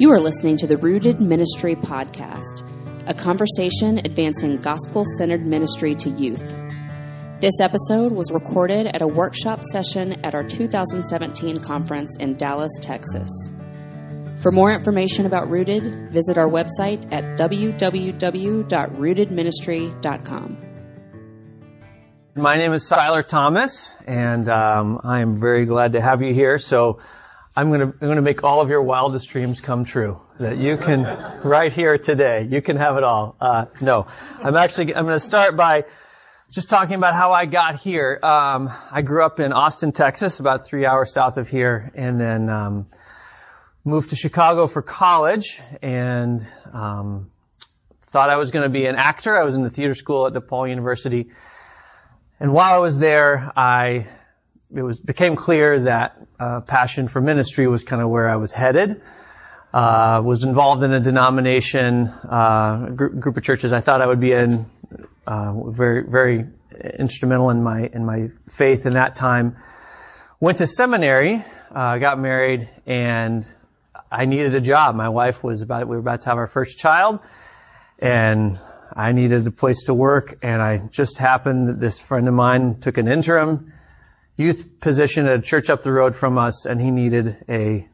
You are listening to the Rooted Ministry Podcast, a conversation advancing gospel centered ministry to youth. This episode was recorded at a workshop session at our 2017 conference in Dallas, Texas. For more information about Rooted, visit our website at www.rootedministry.com. My name is Siler Thomas, and um, I am very glad to have you here. So, I'm going to I'm going to make all of your wildest dreams come true. That you can right here today, you can have it all. Uh, no, I'm actually I'm going to start by just talking about how I got here. Um, I grew up in Austin, Texas, about three hours south of here, and then um, moved to Chicago for college, and um, thought I was going to be an actor. I was in the theater school at DePaul University, and while I was there, I it was became clear that uh, passion for ministry was kind of where I was headed. Uh, was involved in a denomination, uh, group, group, of churches I thought I would be in, uh, very, very instrumental in my, in my faith in that time. Went to seminary, uh, got married, and I needed a job. My wife was about, we were about to have our first child, and I needed a place to work, and I just happened, this friend of mine took an interim, youth position at a church up the road from us, and he needed a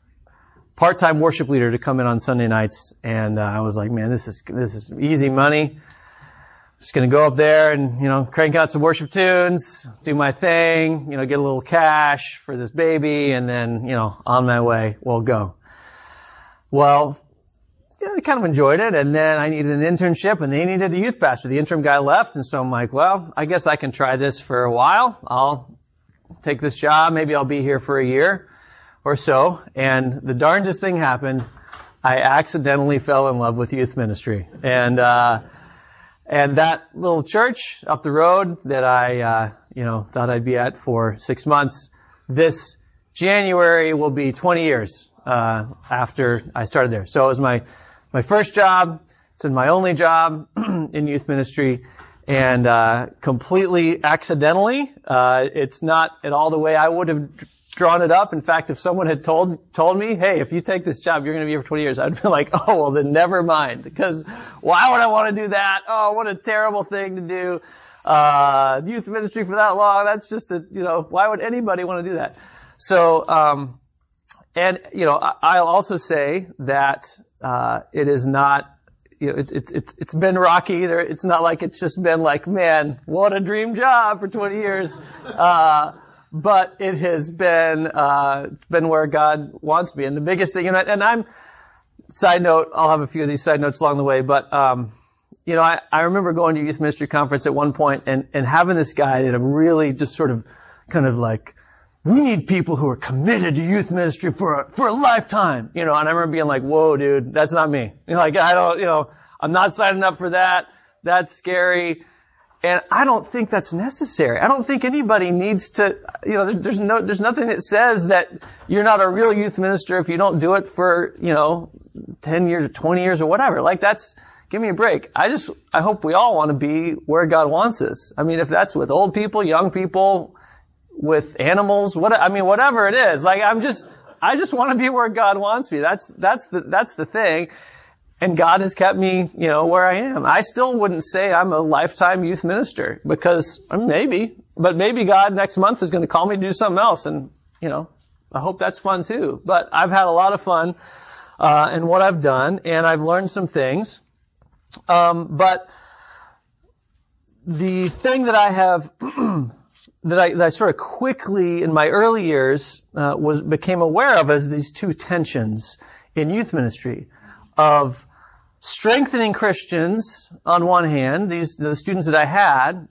part-time worship leader to come in on Sunday nights. And uh, I was like, man, this is this is easy money. Just gonna go up there and you know crank out some worship tunes, do my thing, you know, get a little cash for this baby, and then you know on my way we'll go. Well, yeah, I kind of enjoyed it, and then I needed an internship, and they needed a youth pastor. The interim guy left, and so I'm like, well, I guess I can try this for a while. I'll take this job. Maybe I'll be here for a year or so. And the darndest thing happened. I accidentally fell in love with youth ministry. And, uh, and that little church up the road that I, uh, you know, thought I'd be at for six months, this January will be 20 years, uh, after I started there. So it was my, my first job. It's been my only job in youth ministry and uh, completely accidentally. Uh, it's not at all the way I would have drawn it up. In fact, if someone had told told me, "Hey, if you take this job, you're going to be here for 20 years," I'd be like, "Oh, well, then never mind." Because why would I want to do that? Oh, what a terrible thing to do. Uh, youth ministry for that long. That's just a, you know, why would anybody want to do that? So, um, and, you know, I, will also say that, uh, it is not you know, it's, it's, it's, it's been rocky. There, it's not like it's just been like, man, what a dream job for 20 years. Uh, but it has been, uh, it's been where God wants me. And the biggest thing, and, I, and I'm, side note, I'll have a few of these side notes along the way, but, um, you know, I, I remember going to youth ministry conference at one point and, and having this guy that really just sort of, kind of like, we need people who are committed to youth ministry for a, for a lifetime, you know, and I remember being like, whoa, dude, that's not me. You know, like, I don't, you know, I'm not signing up for that. That's scary. And I don't think that's necessary. I don't think anybody needs to, you know, there's no, there's nothing that says that you're not a real youth minister if you don't do it for, you know, 10 years or 20 years or whatever. Like that's, give me a break. I just, I hope we all want to be where God wants us. I mean, if that's with old people, young people, with animals, what, I mean, whatever it is. Like, I'm just, I just want to be where God wants me. That's, that's the, that's the thing. And God has kept me, you know, where I am. I still wouldn't say I'm a lifetime youth minister because maybe, but maybe God next month is going to call me to do something else and, you know, I hope that's fun too. But I've had a lot of fun, uh, in what I've done and I've learned some things. Um, but the thing that I have that I, that I sort of quickly in my early years uh, was became aware of as these two tensions in youth ministry of strengthening Christians on one hand, these the students that I had,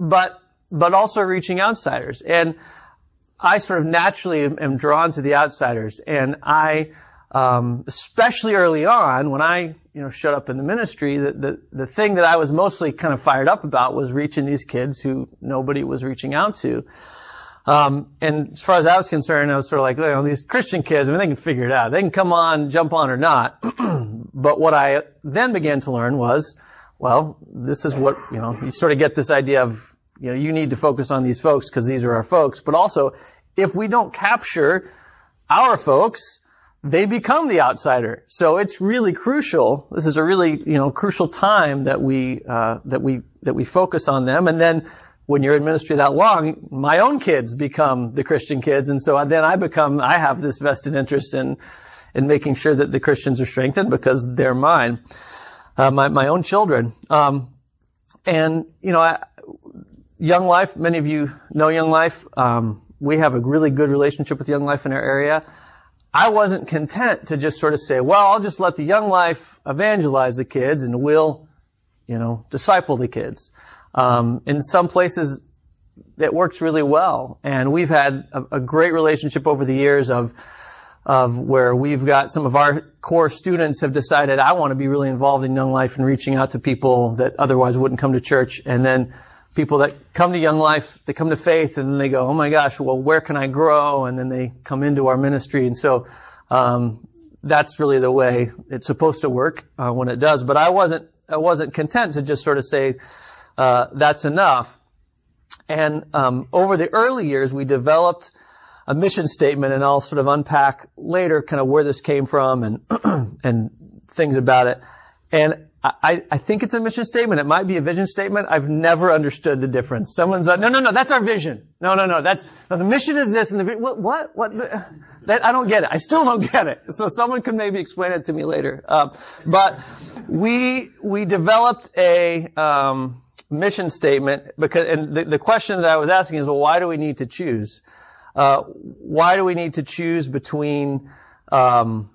but but also reaching outsiders. And I sort of naturally am, am drawn to the outsiders, and I um, especially early on when I you know showed up in the ministry, the, the the thing that I was mostly kind of fired up about was reaching these kids who nobody was reaching out to. Um, and as far as I was concerned, I was sort of like, you know, these Christian kids, I mean, they can figure it out. They can come on, jump on or not. but what I then began to learn was, well, this is what, you know, you sort of get this idea of, you know, you need to focus on these folks because these are our folks. But also, if we don't capture our folks, they become the outsider. So it's really crucial. This is a really, you know, crucial time that we, uh, that we, that we focus on them. And then when you're in ministry that long, my own kids become the Christian kids. And so then I become, I have this vested interest in, in making sure that the Christians are strengthened because they're mine, uh, my, my own children. Um, and, you know, I, Young Life, many of you know Young Life. Um, we have a really good relationship with Young Life in our area. I wasn't content to just sort of say, well, I'll just let the Young Life evangelize the kids and we'll, you know, disciple the kids. Um, in some places, it works really well, and we've had a, a great relationship over the years of of where we've got some of our core students have decided I want to be really involved in Young Life and reaching out to people that otherwise wouldn't come to church, and then people that come to Young Life, they come to faith, and then they go, oh my gosh, well, where can I grow? And then they come into our ministry, and so um, that's really the way it's supposed to work uh, when it does. But I wasn't, I wasn't content to just sort of say uh, that's enough. And um, over the early years, we developed a mission statement, and I'll sort of unpack later kind of where this came from and and things about it. And I, I think it's a mission statement. It might be a vision statement. I've never understood the difference. Someone's like, no, no, no, that's our vision. No, no, no, that's, no, the mission is this and the, what, what, what, that, I don't get it. I still don't get it. So someone could maybe explain it to me later. Uh, but we, we developed a, um, mission statement because, and the, the question that I was asking is, well, why do we need to choose? Uh, why do we need to choose between, um,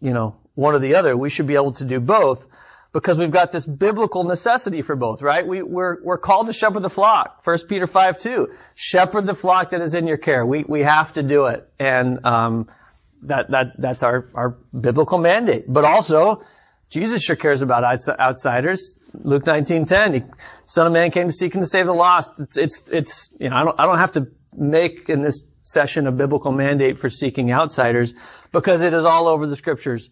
you know, one or the other. We should be able to do both because we've got this biblical necessity for both, right? We, we're, we're called to shepherd the flock. 1 Peter 5, 2. Shepherd the flock that is in your care. We, we have to do it. And, um, that, that, that's our, our biblical mandate. But also, Jesus sure cares about outsiders. Luke 19:10, he, Son of Man came to seek and to save the lost. It's, it's, it's, you know, I don't, I don't have to make in this session a biblical mandate for seeking outsiders because it is all over the scriptures.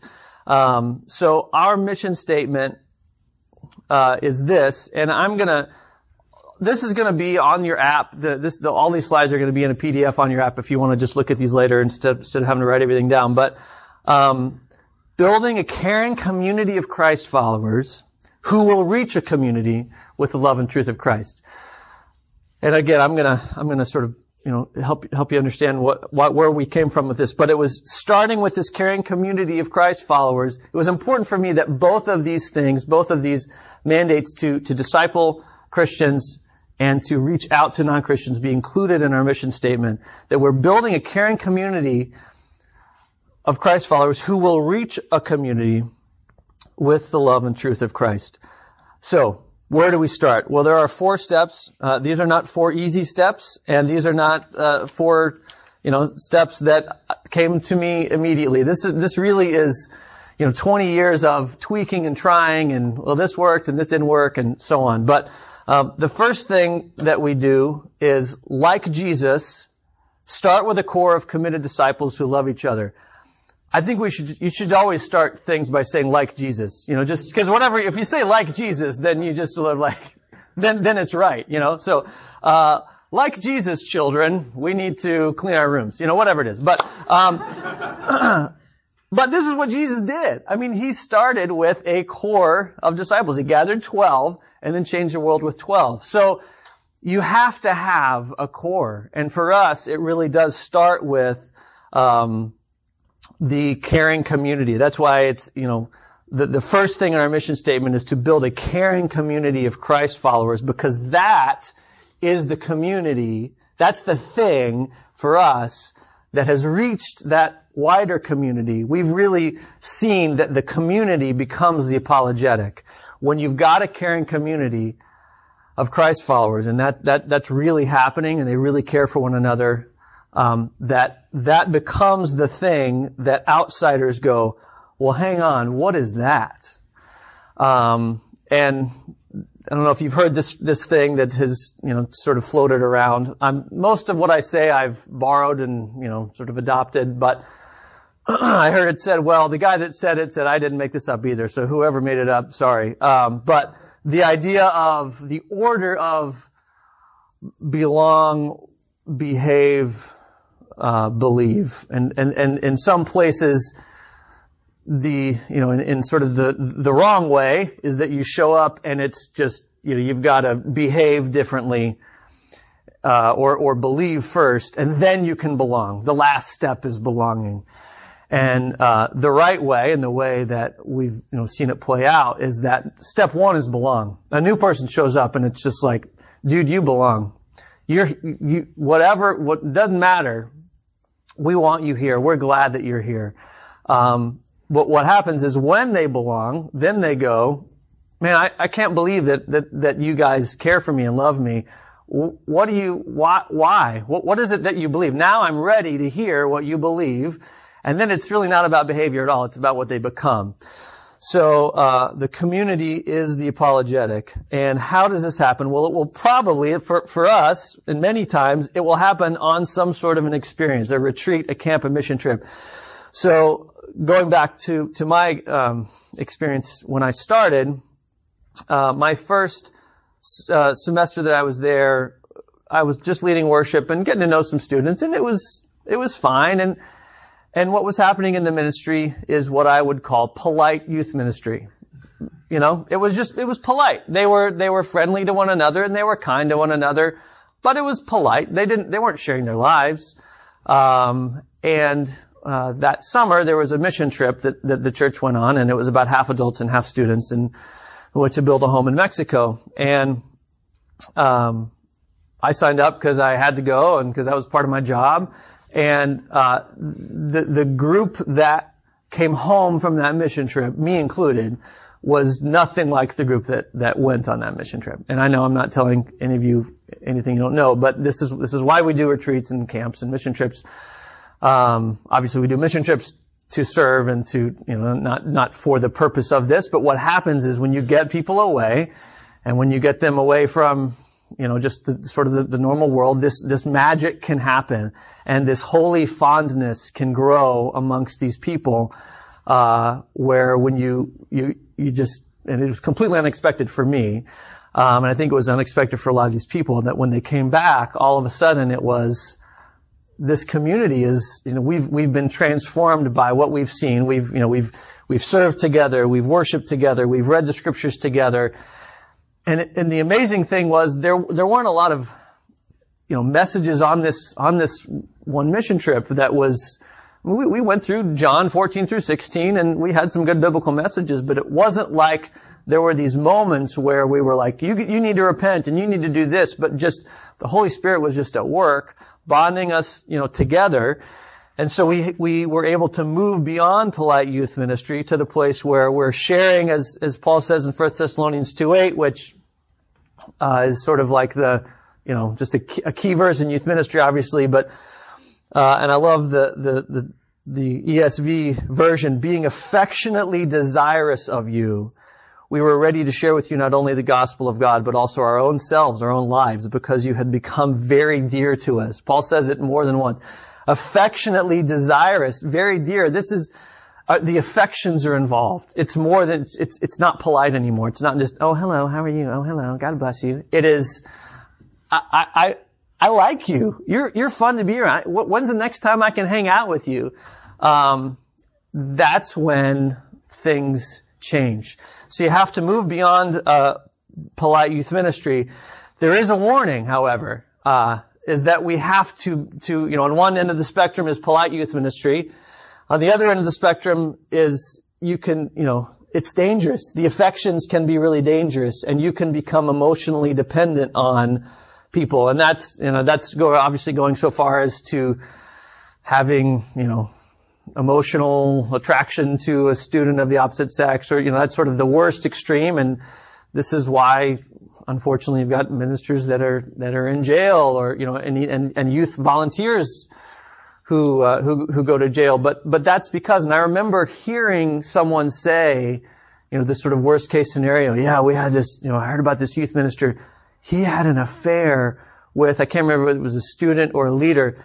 Um, so our mission statement uh, is this, and I'm gonna. This is going to be on your app. The, this, the, all these slides are going to be in a PDF on your app if you want to just look at these later instead, instead of having to write everything down. But um, building a caring community of Christ followers who will reach a community with the love and truth of Christ. And again, I'm gonna I'm gonna sort of you know, help help you understand what, what where we came from with this. But it was starting with this caring community of Christ followers. It was important for me that both of these things, both of these mandates to to disciple Christians and to reach out to non-Christians be included in our mission statement. That we're building a caring community of Christ followers who will reach a community with the love and truth of Christ. So, where do we start? Well, there are four steps. Uh, these are not four easy steps, and these are not uh, four, you know, steps that came to me immediately. This is, this really is, you know, 20 years of tweaking and trying, and well, this worked and this didn't work, and so on. But uh, the first thing that we do is, like Jesus, start with a core of committed disciples who love each other. I think we should, you should always start things by saying like Jesus, you know, just because whatever, if you say like Jesus, then you just of like, then, then it's right, you know, so, uh, like Jesus, children, we need to clean our rooms, you know, whatever it is. But, um, but this is what Jesus did. I mean, he started with a core of disciples. He gathered 12 and then changed the world with 12. So, you have to have a core. And for us, it really does start with, um, the caring community. That's why it's, you know, the, the first thing in our mission statement is to build a caring community of Christ followers because that is the community, that's the thing for us that has reached that wider community. We've really seen that the community becomes the apologetic. When you've got a caring community of Christ followers, and that, that, that's really happening, and they really care for one another, um, that that becomes the thing that outsiders go, well, hang on, what is that? Um, and I don't know if you've heard this this thing that has you know sort of floated around. I'm, most of what I say I've borrowed and you know sort of adopted, but I heard it said, well, the guy that said it said I didn't make this up either, so whoever made it up, sorry. Um, but the idea of the order of belong, behave, uh, believe, and and and in some places, the you know in, in sort of the the wrong way is that you show up and it's just you know you've got to behave differently. Uh, or, or believe first, and then you can belong. The last step is belonging. And uh, the right way, and the way that we've you know seen it play out, is that step one is belong. A new person shows up, and it's just like, dude, you belong. You're, you, whatever, what, doesn't matter. We want you here. We're glad that you're here. Um, but what happens is when they belong, then they go, man, I, I can't believe that, that, that you guys care for me and love me. What do you, why, why? What, what is it that you believe? Now I'm ready to hear what you believe. And then it's really not about behavior at all. It's about what they become. So uh, the community is the apologetic. And how does this happen? Well, it will probably, for, for us, and many times, it will happen on some sort of an experience, a retreat, a camp, a mission trip. So going back to, to my um, experience when I started, uh, my first uh, semester that I was there, I was just leading worship and getting to know some students, and it was it was fine. And and what was happening in the ministry is what I would call polite youth ministry. You know, it was just, it was polite. They were, they were friendly to one another and they were kind to one another, but it was polite. They didn't, they weren't sharing their lives. Um, and, uh, that summer there was a mission trip that, that the church went on and it was about half adults and half students and went to build a home in Mexico. And, um, I signed up because I had to go and because that was part of my job. And uh, the the group that came home from that mission trip, me included, was nothing like the group that that went on that mission trip. And I know I'm not telling any of you anything you don't know, but this is this is why we do retreats and camps and mission trips. Um, obviously, we do mission trips to serve and to you know not not for the purpose of this, but what happens is when you get people away, and when you get them away from you know, just the, sort of the, the, normal world, this, this magic can happen and this holy fondness can grow amongst these people, uh, where when you, you, you just, and it was completely unexpected for me, um, and I think it was unexpected for a lot of these people that when they came back, all of a sudden it was, this community is, you know, we've, we've been transformed by what we've seen. We've, you know, we've, we've served together, we've worshiped together, we've read the scriptures together, and, and the amazing thing was there, there weren't a lot of, you know, messages on this, on this one mission trip that was, we, we went through John 14 through 16 and we had some good biblical messages, but it wasn't like there were these moments where we were like, you, you need to repent and you need to do this, but just the Holy Spirit was just at work, bonding us, you know, together. And so we, we were able to move beyond polite youth ministry to the place where we're sharing, as, as Paul says in 1 Thessalonians 2.8, which uh, is sort of like the, you know, just a key, a key verse in youth ministry, obviously, but, uh, and I love the, the, the, the ESV version, being affectionately desirous of you. We were ready to share with you not only the gospel of God, but also our own selves, our own lives, because you had become very dear to us. Paul says it more than once. Affectionately desirous, very dear. This is, uh, the affections are involved. It's more than, it's, it's, it's not polite anymore. It's not just, oh, hello, how are you? Oh, hello, God bless you. It is, I, I, I like you. You're, you're fun to be around. When's the next time I can hang out with you? Um, that's when things change. So you have to move beyond, uh, polite youth ministry. There is a warning, however, uh, is that we have to, to, you know, on one end of the spectrum is polite youth ministry. On the other end of the spectrum is you can, you know, it's dangerous. The affections can be really dangerous and you can become emotionally dependent on people. And that's, you know, that's go, obviously going so far as to having, you know, emotional attraction to a student of the opposite sex or, you know, that's sort of the worst extreme. And this is why, unfortunately, you've got ministers that are, that are in jail or, you know, and, and, and youth volunteers who, uh, who, who go to jail. But, but that's because, and I remember hearing someone say, you know, this sort of worst case scenario. Yeah, we had this, you know, I heard about this youth minister. He had an affair with, I can't remember whether it was a student or a leader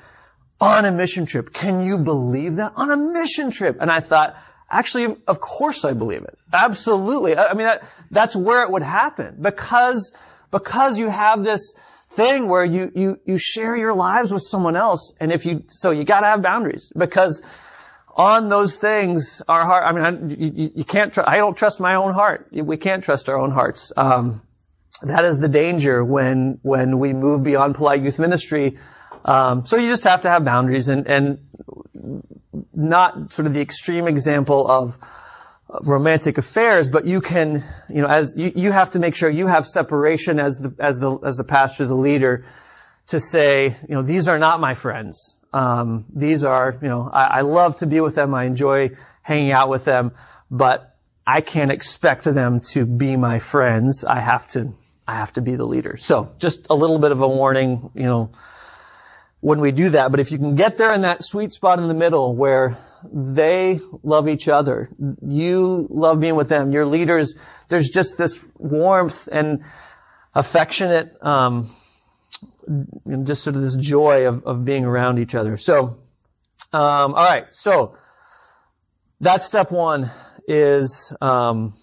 on a mission trip. Can you believe that? On a mission trip. And I thought, actually, of course I believe it. Absolutely. I mean, that, that's where it would happen because, because you have this, thing where you, you, you share your lives with someone else. And if you, so you gotta have boundaries because on those things, our heart, I mean, I, you, you, can't, tr- I don't trust my own heart. We can't trust our own hearts. Um, that is the danger when, when we move beyond polite youth ministry. Um, so you just have to have boundaries and, and not sort of the extreme example of, romantic affairs, but you can, you know, as you, you have to make sure you have separation as the as the as the pastor, the leader, to say, you know, these are not my friends. Um, these are, you know, I, I love to be with them. I enjoy hanging out with them, but I can't expect them to be my friends. I have to, I have to be the leader. So just a little bit of a warning, you know, when we do that. But if you can get there in that sweet spot in the middle where they love each other. You love being with them. Your leaders, there's just this warmth and affectionate, um, just sort of this joy of, of being around each other. So, um, all right. So that's step one is um,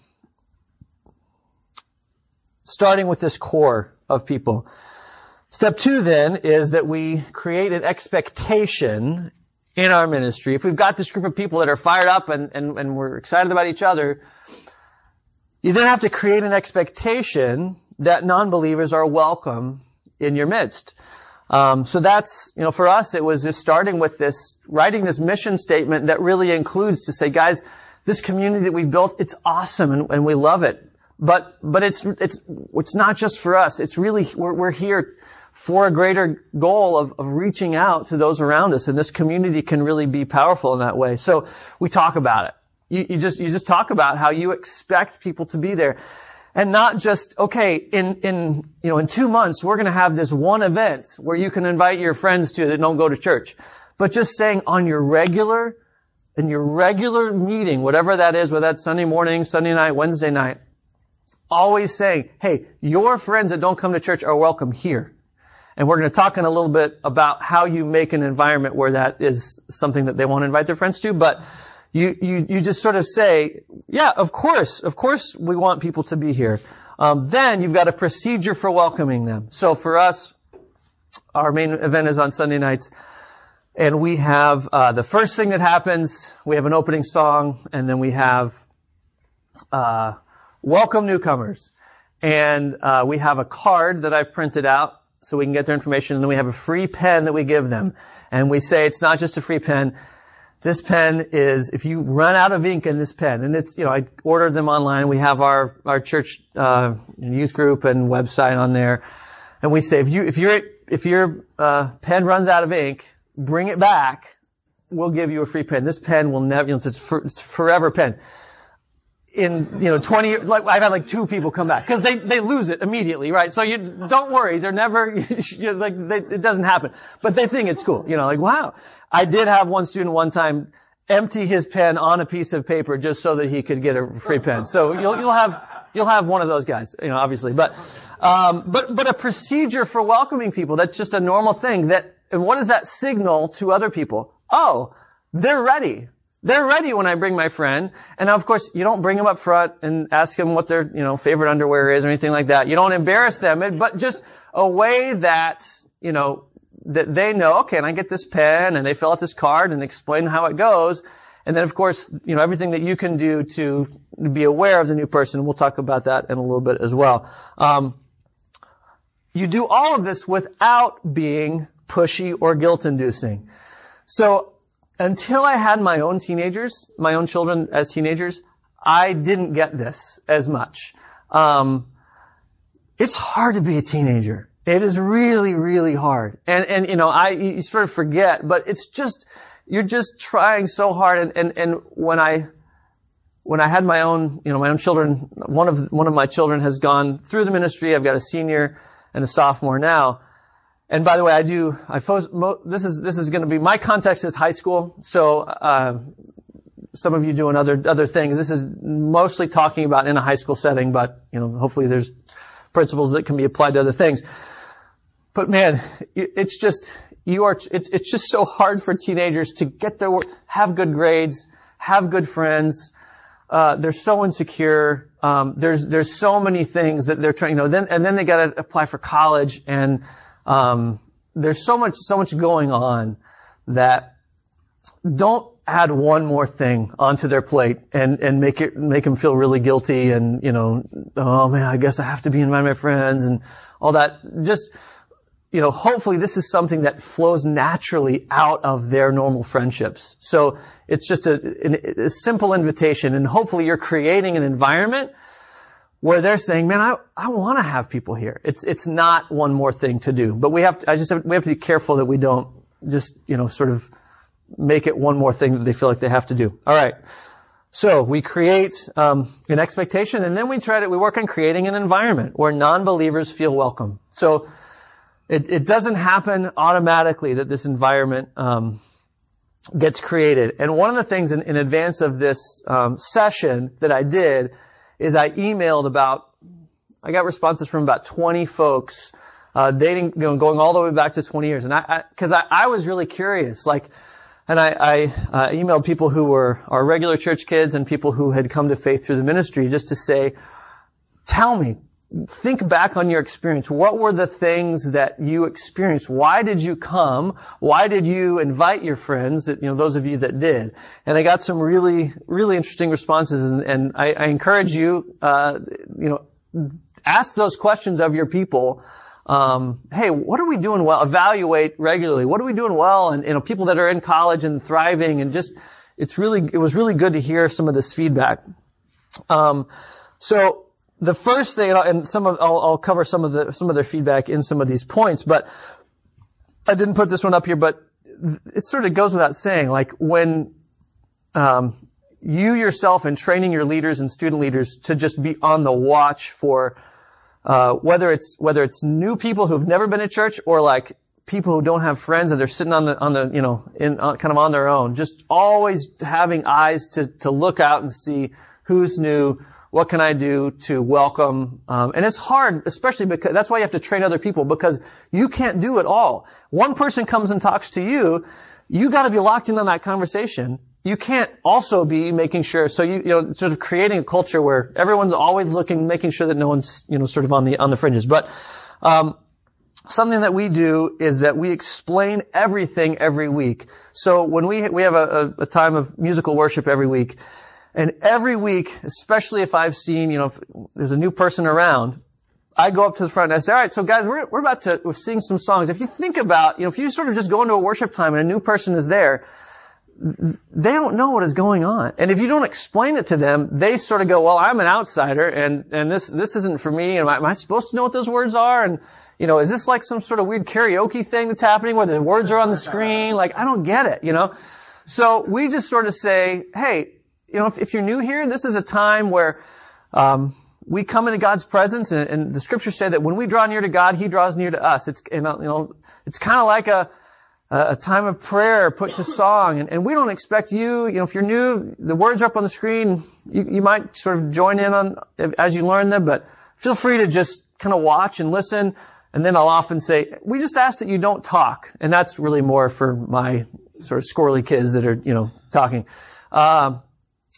starting with this core of people. Step two then is that we create an expectation in our ministry, if we've got this group of people that are fired up and, and, and we're excited about each other, you then have to create an expectation that non-believers are welcome in your midst. Um, so that's, you know, for us, it was just starting with this, writing this mission statement that really includes to say, guys, this community that we've built, it's awesome and, and we love it. But, but it's, it's, it's not just for us. It's really, we're, we're here for a greater goal of, of reaching out to those around us. And this community can really be powerful in that way. So we talk about it. You, you just, you just talk about how you expect people to be there. And not just, okay, in, in, you know, in two months, we're gonna have this one event where you can invite your friends to that don't go to church. But just saying on your regular, in your regular meeting, whatever that is, whether that's Sunday morning, Sunday night, Wednesday night, always saying, hey, your friends that don't come to church are welcome here. And we're going to talk in a little bit about how you make an environment where that is something that they want to invite their friends to. But you, you, you just sort of say, yeah, of course, of course we want people to be here. Um, then you've got a procedure for welcoming them. So for us, our main event is on Sunday nights. And we have uh, the first thing that happens, we have an opening song, and then we have uh, welcome newcomers. And uh, we have a card that I've printed out so we can get their information. And then we have a free pen that we give them. And we say it's not just a free pen. This pen is, if you run out of ink in this pen, and it's, you know, I ordered them online. We have our, our church, uh, youth group and website on there. And we say, if you, if your, if your, uh, pen runs out of ink, bring it back. We'll give you a free pen. This pen will never, you know, it's, a, it's forever pen in you know 20 like I've had like two people come back because they they lose it immediately right? So you don't worry they're never you like they, it doesn't happen. But they think it's cool you know like wow. I did have one student one time empty his pen on a piece of paper just so that he could get a free pen. So you'll you'll have you'll have one of those guys you know obviously. But um but but a procedure for welcoming people that's just a normal thing that and what does that signal to other people? Oh they're ready they're ready when I bring my friend. And of course, you don't bring them up front and ask them what their, you know, favorite underwear is or anything like that. You don't embarrass them, but just a way that, you know, that they know, okay, and I get this pen and they fill out this card and explain how it goes. And then, of course, you know, everything that you can do to be aware of the new person. We'll talk about that in a little bit as well. Um, you do all of this without being pushy or guilt-inducing. So until I had my own teenagers, my own children as teenagers, I didn't get this as much. Um, it's hard to be a teenager. It is really, really hard. And, and, you know, I, you sort of forget, but it's just, you're just trying so hard. And, and, and when I, when I had my own, you know, my own children, one of, one of my children has gone through the ministry. I've got a senior and a sophomore now. And by the way, I do, I, this is, this is going to be, my context is high school. So, uh, some of you doing other, other things. This is mostly talking about in a high school setting, but, you know, hopefully there's principles that can be applied to other things. But man, it's just, you are, it's, it's just so hard for teenagers to get their have good grades, have good friends, uh, they're so insecure. Um, there's there's so many things that they're trying. You know, then and then they got to apply for college, and um, there's so much so much going on that don't add one more thing onto their plate and and make it make them feel really guilty and you know oh man I guess I have to be inviting my friends and all that. Just you know hopefully this is something that flows naturally out of their normal friendships. So it's just a, a simple invitation and hopefully you're creating an environment where they're saying, man, I, I want to have people here. It's, it's not one more thing to do, but we have to, I just have, we have to be careful that we don't just, you know, sort of make it one more thing that they feel like they have to do. All right. So we create um, an expectation, and then we try to we work on creating an environment where non-believers feel welcome. So it, it doesn't happen automatically that this environment um, gets created. And one of the things in, in advance of this um, session that I did is I emailed about I got responses from about 20 folks uh, dating, you know, going all the way back to 20 years, and I I, I, I was really curious, like and I, I uh, emailed people who were our regular church kids and people who had come to faith through the ministry just to say, tell me, think back on your experience. What were the things that you experienced? Why did you come? Why did you invite your friends? you know, those of you that did. And I got some really, really interesting responses. And, and I, I, encourage you, uh, you know, ask those questions of your people um, hey, what are we doing well? Evaluate regularly. What are we doing well? And you know, people that are in college and thriving, and just it's really it was really good to hear some of this feedback. Um, so the first thing, and some of I'll, I'll cover some of the some of their feedback in some of these points, but I didn't put this one up here, but it sort of goes without saying, like when um, you yourself and training your leaders and student leaders to just be on the watch for uh, whether it's whether it's new people who've never been to church or like people who don't have friends and they're sitting on the on the you know in uh, kind of on their own, just always having eyes to to look out and see who's new, what can I do to welcome? Um, and it's hard, especially because that's why you have to train other people because you can't do it all. One person comes and talks to you, you got to be locked in on that conversation you can't also be making sure, so you, you know, sort of creating a culture where everyone's always looking, making sure that no one's, you know, sort of on the, on the fringes. But, um, something that we do is that we explain everything every week. So when we, we have a, a, time of musical worship every week, and every week, especially if I've seen, you know, if there's a new person around, I go up to the front and I say, all right, so guys, we're, we're about to sing some songs. If you think about, you know, if you sort of just go into a worship time and a new person is there, they don't know what is going on. And if you don't explain it to them, they sort of go, well, I'm an outsider and, and this, this isn't for me. And am I supposed to know what those words are? And, you know, is this like some sort of weird karaoke thing that's happening where the words are on the screen? Like, I don't get it, you know? So we just sort of say, hey, you know, if, if you're new here, this is a time where, um, we come into God's presence and, and, the scriptures say that when we draw near to God, He draws near to us. It's, you know, it's kind of like a, a time of prayer put to song. And, and, we don't expect you, you know, if you're new, the words are up on the screen. You, you might sort of join in on as you learn them, but feel free to just kind of watch and listen. And then I'll often say, we just ask that you don't talk. And that's really more for my sort of squirrely kids that are, you know, talking. Um,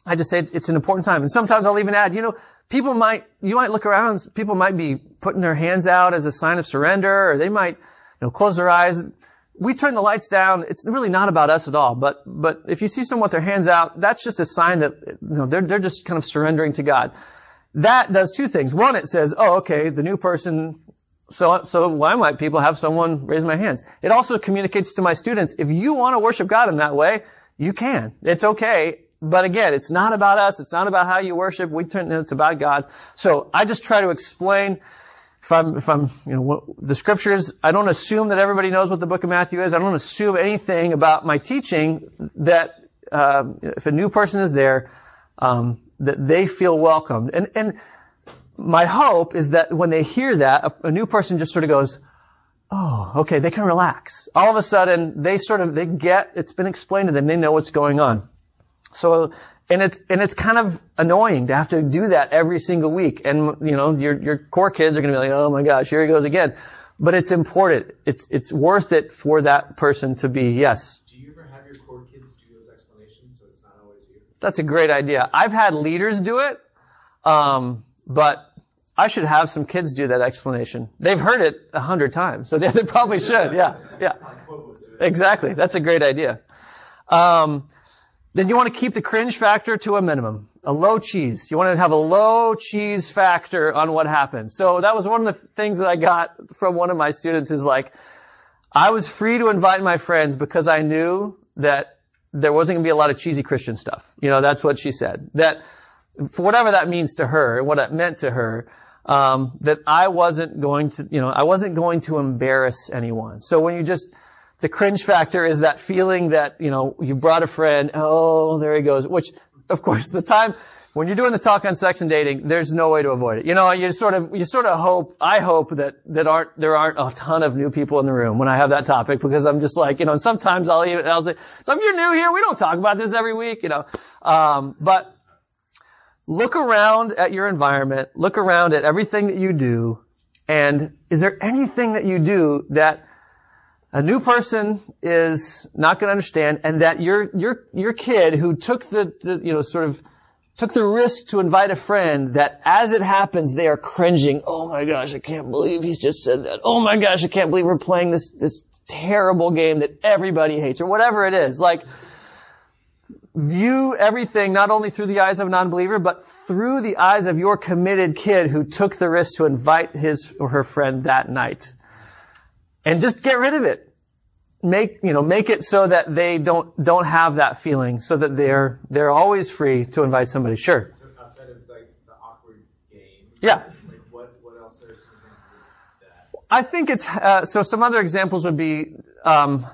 I just say it's, an important time. And sometimes I'll even add, you know, people might, you might look around, people might be putting their hands out as a sign of surrender, or they might, you know, close their eyes we turn the lights down. It's really not about us at all. But but if you see someone with their hands out, that's just a sign that you know they're they're just kind of surrendering to God. That does two things. One, it says, oh, okay, the new person. So so why might people have someone raise my hands? It also communicates to my students, if you want to worship God in that way, you can. It's okay. But again, it's not about us. It's not about how you worship. We turn, it's about God. So I just try to explain if I'm, if I'm, you know, what, the scriptures, I don't assume that everybody knows what the book of Matthew is. I don't assume anything about my teaching that, uh, if a new person is there, um, that they feel welcomed. And, and my hope is that when they hear that, a, a new person just sort of goes, oh, okay, they can relax. All of a sudden, they sort of, they get, it's been explained to them, they know what's going on. So and it's, and it's kind of annoying to have to do that every single week. And, you know, your, your core kids are going to be like, oh my gosh, here he goes again. But it's important. It's, it's worth it for that person to be, yes. Do you ever have your core kids do those explanations so it's not always you? that's a great idea. I've had leaders do it, um, but I should have some kids do that explanation. They've heard it a hundred times, so they, they probably should. Yeah, yeah. Exactly. That's a great idea. Um, then you want to keep the cringe factor to a minimum. A low cheese. You want to have a low cheese factor on what happened. So that was one of the things that I got from one of my students is like, I was free to invite my friends because I knew that there wasn't going to be a lot of cheesy Christian stuff. You know, that's what she said. That for whatever that means to her, what it meant to her, um, that I wasn't going to, you know, I wasn't going to embarrass anyone. So when you just, the cringe factor is that feeling that, you know, you brought a friend, oh, there he goes, which, of course, the time, when you're doing the talk on sex and dating, there's no way to avoid it. You know, you sort of, you sort of hope, I hope that, that aren't, there aren't a ton of new people in the room when I have that topic because I'm just like, you know, and sometimes I'll even, I'll say, so if you're new here, we don't talk about this every week, you know, um, but look around at your environment, look around at everything that you do, and is there anything that you do that a new person is not going to understand and that your, your, your kid who took the, the, you know, sort of took the risk to invite a friend that as it happens they are cringing, oh my gosh, I can't believe he's just said that. Oh my gosh, I can't believe we're playing this, this terrible game that everybody hates or whatever it is. Like, view everything not only through the eyes of a non-believer, but through the eyes of your committed kid who took the risk to invite his or her friend that night. And just get rid of it. Make, you know, make it so that they don't, don't have that feeling, so that they're, they're always free to invite somebody. Sure. So outside of like the awkward game. Yeah. Like what, what else are some examples of that? I think it's, uh, so some other examples would be, um,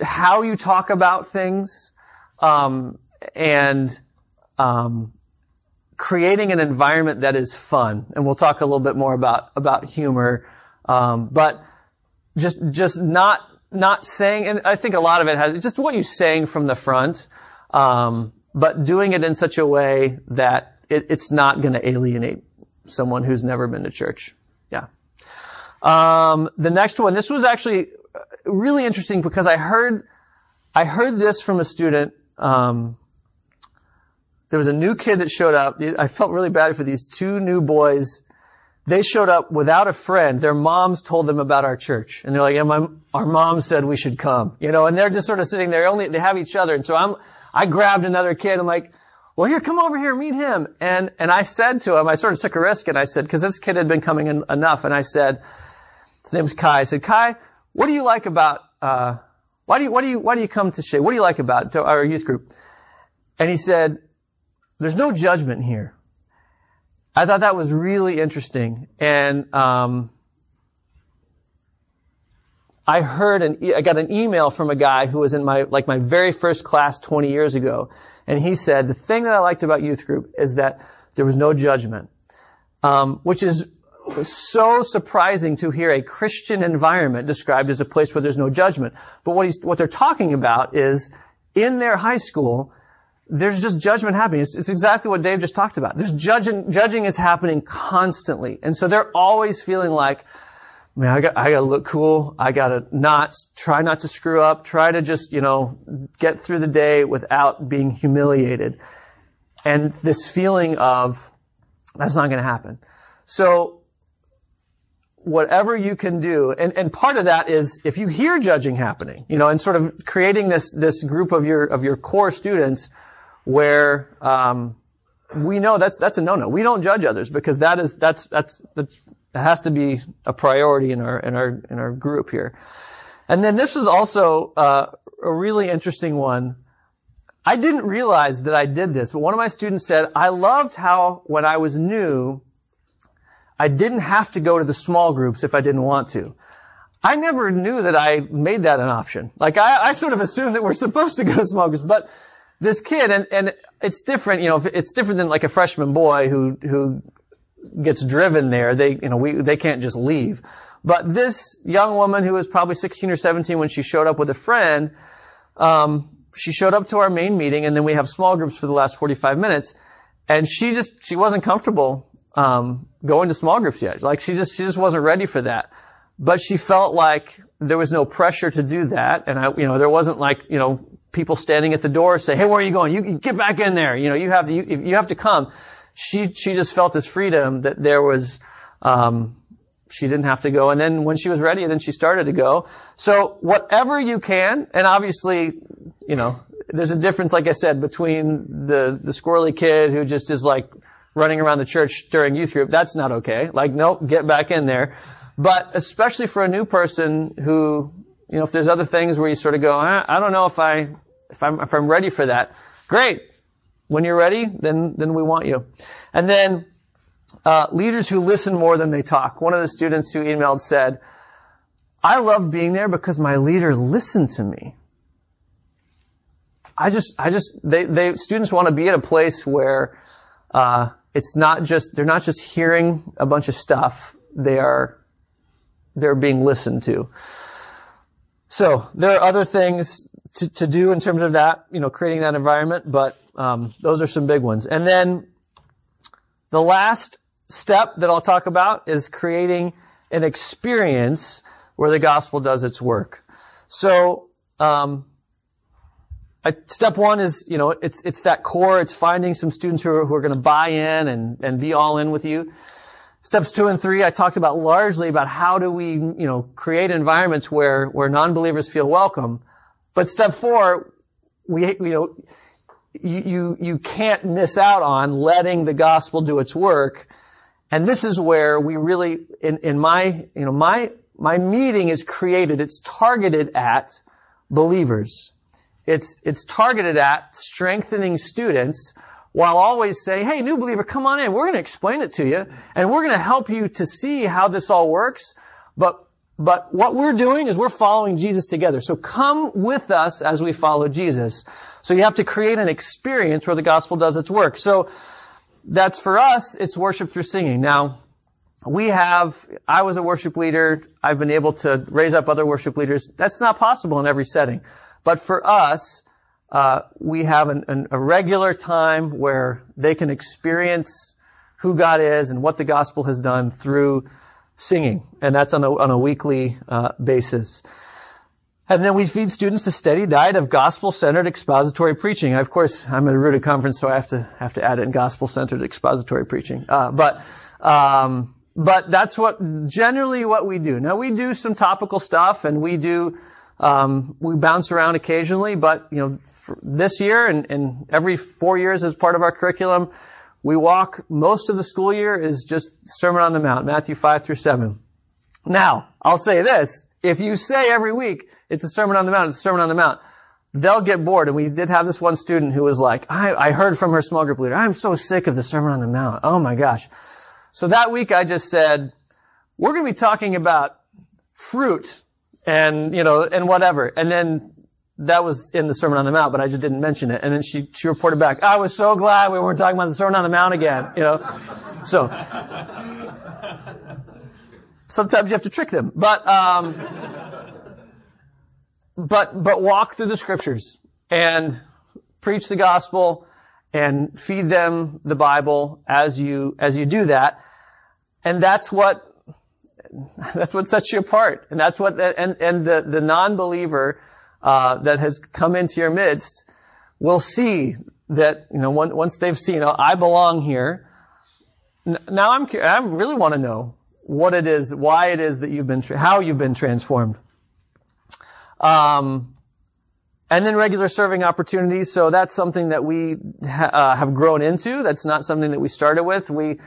how you talk about things, um, and um, creating an environment that is fun. And we'll talk a little bit more about about humor, um, but just just not not saying. And I think a lot of it has just what you're saying from the front, um, but doing it in such a way that it, it's not going to alienate someone who's never been to church. Yeah. Um, the next one. This was actually really interesting because I heard I heard this from a student um, there was a new kid that showed up. I felt really bad for these two new boys. They showed up without a friend. Their moms told them about our church, and they're like, yeah, my, "Our mom said we should come," you know. And they're just sort of sitting there. Only they have each other, and so I'm. I grabbed another kid. I'm like, "Well, here, come over here, meet him." And and I said to him, I sort of took a risk, and I said, because this kid had been coming in enough, and I said, his name was Kai. I said, Kai, what do you like about uh, why do you, why do you, why do you come to Shea? What do you like about our youth group? And he said, there's no judgment here. I thought that was really interesting. And, um, I heard an, I got an email from a guy who was in my, like my very first class 20 years ago. And he said, the thing that I liked about youth group is that there was no judgment. Um, which is so surprising to hear a Christian environment described as a place where there's no judgment. But what he's, what they're talking about is in their high school, there's just judgment happening. It's, it's, exactly what Dave just talked about. There's judging, judging is happening constantly. And so they're always feeling like, man, I got, I gotta look cool. I gotta not, try not to screw up. Try to just, you know, get through the day without being humiliated. And this feeling of, that's not gonna happen. So, whatever you can do, and, and part of that is if you hear judging happening, you know, and sort of creating this this group of your of your core students where um, we know that's that's a no-no. We don't judge others because that is that's that's that's that has to be a priority in our in our in our group here. And then this is also uh, a really interesting one. I didn't realize that I did this, but one of my students said, I loved how when I was new, I didn't have to go to the small groups if I didn't want to. I never knew that I made that an option. Like I, I sort of assumed that we're supposed to go to small groups, but this kid, and, and it's different, you know, it's different than like a freshman boy who, who gets driven there. They, you know, we, they can't just leave. But this young woman who was probably 16 or 17 when she showed up with a friend, um, she showed up to our main meeting and then we have small groups for the last 45 minutes and she just, she wasn't comfortable, um, going to small groups yet. Like she just, she just wasn't ready for that. But she felt like there was no pressure to do that and I, you know, there wasn't like, you know, people standing at the door say, "Hey, where are you going? You, you get back in there." You know, you have to, you, you have to come. She she just felt this freedom that there was. Um, she didn't have to go, and then when she was ready, then she started to go. So whatever you can, and obviously, you know, there's a difference, like I said, between the the squirrely kid who just is like running around the church during youth group. That's not okay. Like, nope, get back in there. But especially for a new person who you know, if there's other things where you sort of go, I don't know if I, if I'm, if I'm ready for that. Great. When you're ready, then, then we want you. And then, uh, leaders who listen more than they talk. One of the students who emailed said, I love being there because my leader listened to me. I just, I just, they, they, students want to be at a place where, uh, it's not just, they're not just hearing a bunch of stuff. They are, they're being listened to. So there are other things to, to do in terms of that, you know, creating that environment, but um, those are some big ones. And then the last step that I'll talk about is creating an experience where the gospel does its work. So um, I, step one is, you know, it's it's that core. It's finding some students who are, who are going to buy in and and be all in with you. Steps two and three, I talked about largely about how do we, you know, create environments where, where non-believers feel welcome. But step four, we, you know, you, you, you can't miss out on letting the gospel do its work. And this is where we really, in, in my, you know, my, my meeting is created, it's targeted at believers. It's, it's targeted at strengthening students while always saying, hey, new believer, come on in. We're going to explain it to you and we're going to help you to see how this all works. But, but what we're doing is we're following Jesus together. So come with us as we follow Jesus. So you have to create an experience where the gospel does its work. So that's for us, it's worship through singing. Now, we have, I was a worship leader. I've been able to raise up other worship leaders. That's not possible in every setting. But for us, uh, we have an, an, a regular time where they can experience who God is and what the gospel has done through singing, and that's on a, on a weekly uh, basis. And then we feed students a steady diet of gospel-centered expository preaching. Of course, I'm at a rooted conference, so I have to have to add in gospel-centered expository preaching. Uh, but um, but that's what generally what we do. Now we do some topical stuff, and we do um, we bounce around occasionally, but you know, this year and, and every four years as part of our curriculum, we walk most of the school year is just Sermon on the Mount, Matthew 5 through 7. Now, I'll say this, if you say every week, it's a Sermon on the Mount, it's a Sermon on the Mount, they'll get bored. And we did have this one student who was like, I, I heard from her small group leader, I'm so sick of the Sermon on the Mount. Oh my gosh. So that week I just said, we're going to be talking about fruit and you know, and whatever. And then that was in the Sermon on the Mount, but I just didn't mention it. And then she she reported back, I was so glad we weren't talking about the Sermon on the Mount again. You know, so sometimes you have to trick them, but um, but but walk through the scriptures and preach the gospel and feed them the Bible as you as you do that. And that's what that's what sets you apart. And that's what, and, and the, the non-believer, uh, that has come into your midst will see that, you know, once they've seen, oh, I belong here. Now I'm, I really want to know what it is, why it is that you've been, how you've been transformed. Um, and then regular serving opportunities. So that's something that we ha- uh, have grown into. That's not something that we started with. We,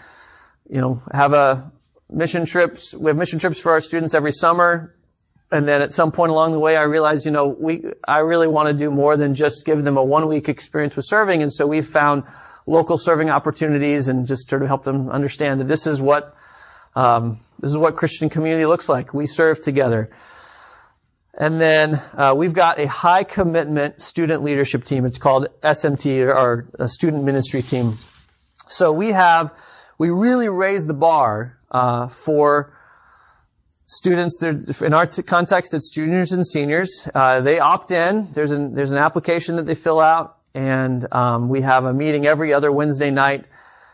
you know, have a mission trips. We have mission trips for our students every summer. And then at some point along the way, I realized, you know, we, I really want to do more than just give them a one week experience with serving. And so we've found local serving opportunities and just sort of help them understand that this is what, um, this is what Christian community looks like. We serve together. And then uh, we've got a high commitment student leadership team. It's called SMT, our student ministry team. So we have, we really raise the bar uh, for students. In our context, it's juniors and seniors. Uh, they opt in. There's an there's an application that they fill out, and um, we have a meeting every other Wednesday night.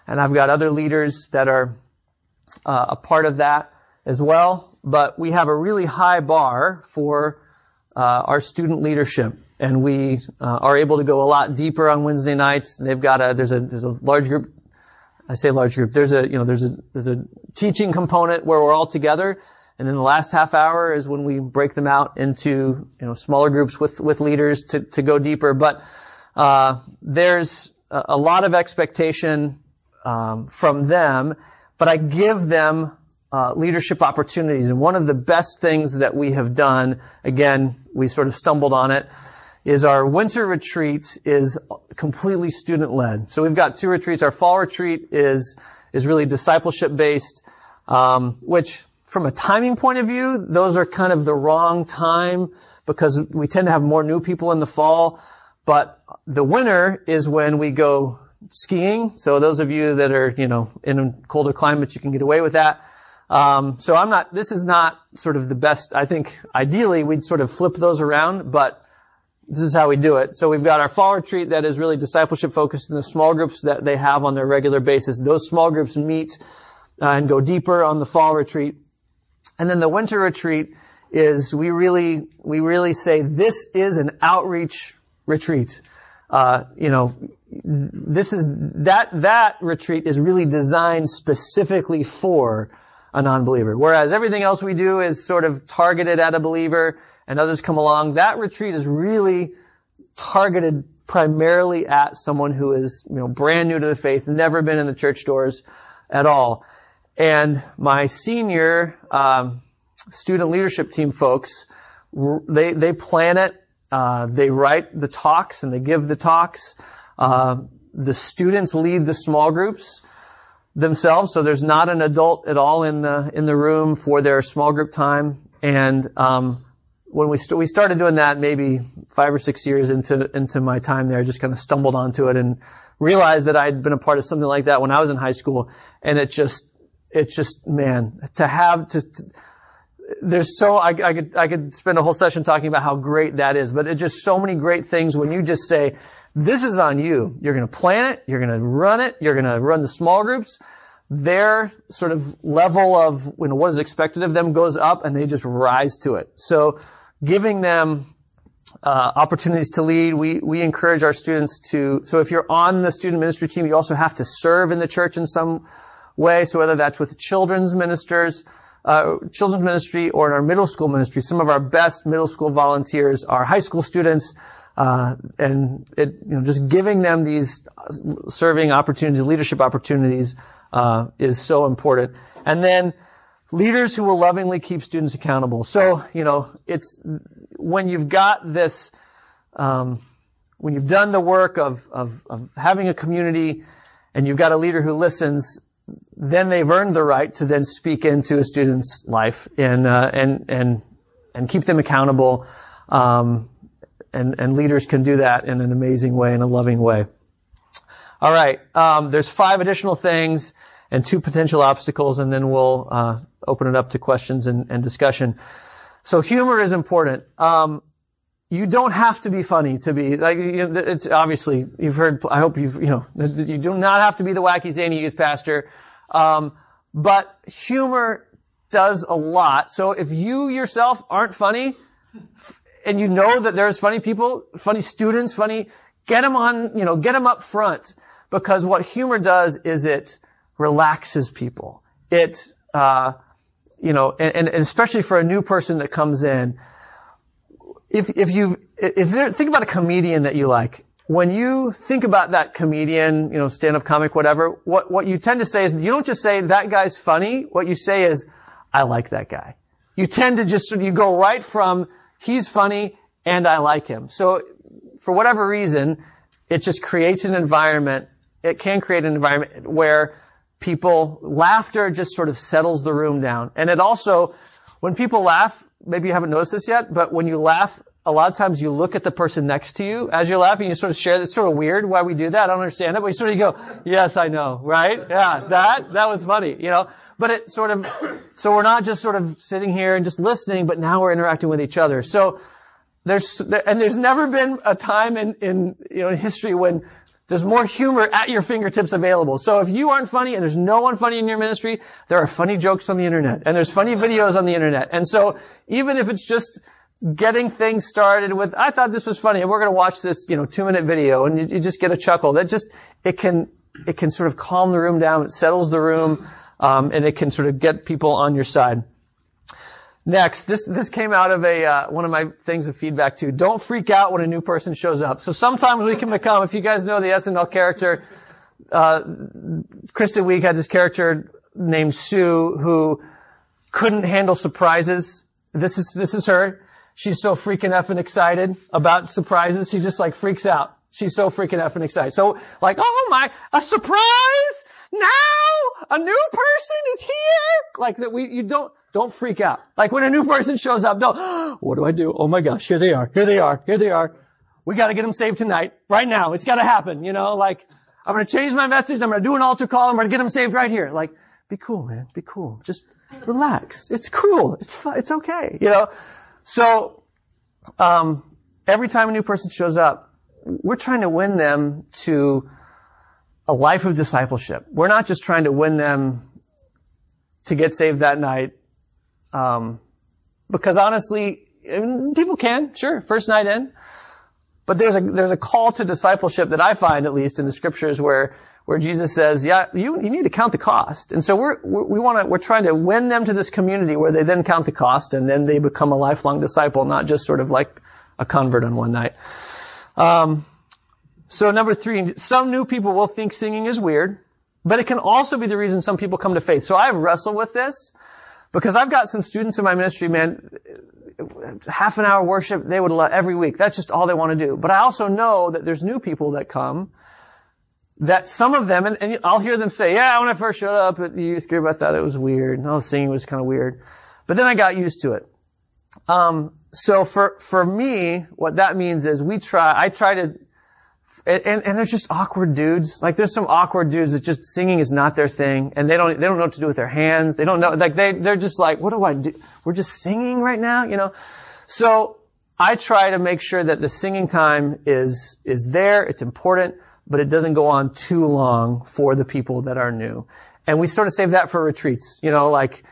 And I've got other leaders that are uh, a part of that as well. But we have a really high bar for uh, our student leadership, and we uh, are able to go a lot deeper on Wednesday nights. They've got a there's a there's a large group. I say large group. There's a you know there's a there's a teaching component where we're all together, and then the last half hour is when we break them out into you know smaller groups with with leaders to to go deeper. But uh, there's a, lot of expectation um, from them, but I give them uh, leadership opportunities. And one of the best things that we have done, again, we sort of stumbled on it, is our winter retreat is completely student led. So we've got two retreats. Our fall retreat is is really discipleship based, um, which from a timing point of view, those are kind of the wrong time because we tend to have more new people in the fall. But the winter is when we go skiing. So those of you that are, you know, in a colder climate, you can get away with that. Um, so I'm not, this is not sort of the best, I think ideally we'd sort of flip those around, but this is how we do it. So we've got our fall retreat that is really discipleship focused in the small groups that they have on their regular basis. Those small groups meet uh, and go deeper on the fall retreat. And then the winter retreat is we really, we really say this is an outreach retreat. Uh, you know, this is, that, that retreat is really designed specifically for a non-believer. Whereas everything else we do is sort of targeted at a believer and others come along. That retreat is really targeted primarily at someone who is, you know, brand new to the faith, never been in the church doors at all. And my senior um, student leadership team folks, they they plan it, uh, they write the talks and they give the talks. Uh, the students lead the small groups themselves, so there's not an adult at all in the in the room for their small group time. And um, when we st- we started doing that maybe five or six years into into my time there, I just kind of stumbled onto it and realized that I'd been a part of something like that when I was in high school, and it just it just man to have to, to there's so I, I could I could spend a whole session talking about how great that is, but it's just so many great things when you just say this is on you. You're going to plan it, you're going to run it, you're going to run the small groups their sort of level of you know, what is expected of them goes up and they just rise to it. So giving them uh, opportunities to lead. We we encourage our students to. So if you're on the student ministry team, you also have to serve in the church in some way. So whether that's with children's ministers, uh, children's ministry, or in our middle school ministry, some of our best middle school volunteers are high school students. Uh, and it, you know, just giving them these serving opportunities, leadership opportunities, uh, is so important. And then leaders who will lovingly keep students accountable. So, you know, it's when you've got this, um, when you've done the work of, of, of having a community and you've got a leader who listens, then they've earned the right to then speak into a student's life and, uh, and, and, and keep them accountable. Um, and, and leaders can do that in an amazing way, in a loving way. All right. Um, there's five additional things and two potential obstacles, and then we'll uh, open it up to questions and, and discussion. So humor is important. Um, you don't have to be funny to be like you know, it's obviously you've heard. I hope you've you know you do not have to be the wacky zany youth pastor, um, but humor does a lot. So if you yourself aren't funny, and you know that there's funny people, funny students, funny, get them on, you know, get them up front because what humor does is it relaxes people. It, uh, you know, and, and especially for a new person that comes in, if if you if there, think about a comedian that you like, when you think about that comedian, you know, stand-up comic, whatever, what what you tend to say is you don't just say that guy's funny. What you say is, I like that guy. You tend to just you go right from he's funny and I like him. So for whatever reason, it just creates an environment. It can create an environment where people, laughter just sort of settles the room down. And it also, when people laugh, maybe you haven't noticed this yet, but when you laugh, a lot of times you look at the person next to you as you're laughing, you sort of share, it's sort of weird why we do that. I don't understand it, but you sort of go, yes, I know, right? Yeah, that, that was funny, you know? But it sort of, so we're not just sort of sitting here and just listening, but now we're interacting with each other. So, there's, and there's never been a time in, in, you know, in history when there's more humor at your fingertips available. So if you aren't funny and there's no one funny in your ministry, there are funny jokes on the internet and there's funny videos on the internet. And so even if it's just getting things started with, I thought this was funny, and we're going to watch this, you know, two minute video, and you, you, just get a chuckle. That just, it can, it can sort of calm the room down, it settles the room, um, and it can sort of get people on your side. Next, this this came out of a uh, one of my things of feedback too. Don't freak out when a new person shows up. So sometimes we can become, if you guys know the SNL character, uh, Kristen Wiig had this character named Sue who couldn't handle surprises. This is this is her. She's so freaking effing excited about surprises. She just like freaks out. She's so freaking effing excited. So like, oh my, a surprise! Now a new person is here. Like that we you don't don't freak out. Like when a new person shows up, don't, what do I do? Oh my gosh, here they are, here they are, here they are. We gotta get them saved tonight, right now. It's gotta happen, you know, like, I'm gonna change my message, I'm gonna do an altar call, I'm gonna get them saved right here. Like, be cool, man, be cool. Just relax. It's cool. It's fun. It's okay, you know? So, um, every time a new person shows up, we're trying to win them to a life of discipleship. We're not just trying to win them to get saved that night um, because honestly, people can, sure, first night in. But there's a, there's a call to discipleship that I find, at least in the scriptures, where, where Jesus says, yeah, you, you need to count the cost. And so we're, we're want to, we're trying to win them to this community where they then count the cost and then they become a lifelong disciple, not just sort of like a convert on one night. Um, so number three, some new people will think singing is weird, but it can also be the reason some people come to faith. So I've wrestled with this. Because I've got some students in my ministry, man, half an hour worship, they would love every week. That's just all they want to do. But I also know that there's new people that come that some of them, and, and I'll hear them say, yeah, when I first showed up at the youth group, I thought it was weird. And all the singing was kind of weird. But then I got used to it. Um, so for, for me, what that means is we try, I try to and, and there's just awkward dudes. Like there's some awkward dudes that just singing is not their thing, and they don't they don't know what to do with their hands. They don't know like they they're just like, what do I do? We're just singing right now, you know. So I try to make sure that the singing time is is there. It's important, but it doesn't go on too long for the people that are new. And we sort of save that for retreats, you know, like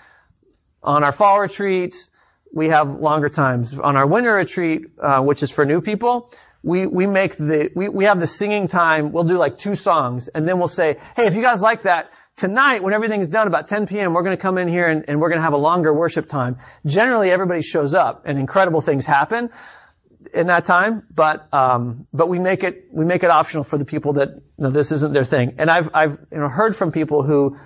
on our fall retreats, we have longer times. On our winter retreat, uh, which is for new people, we, we make the, we, we have the singing time, we'll do like two songs, and then we'll say, hey, if you guys like that, tonight when everything's done about 10 p.m., we're going to come in here and, and we're going to have a longer worship time. Generally, everybody shows up and incredible things happen in that time, but, um, but we make it, we make it optional for the people that, know, this isn't their thing. And I've, I've, you know, heard from people who,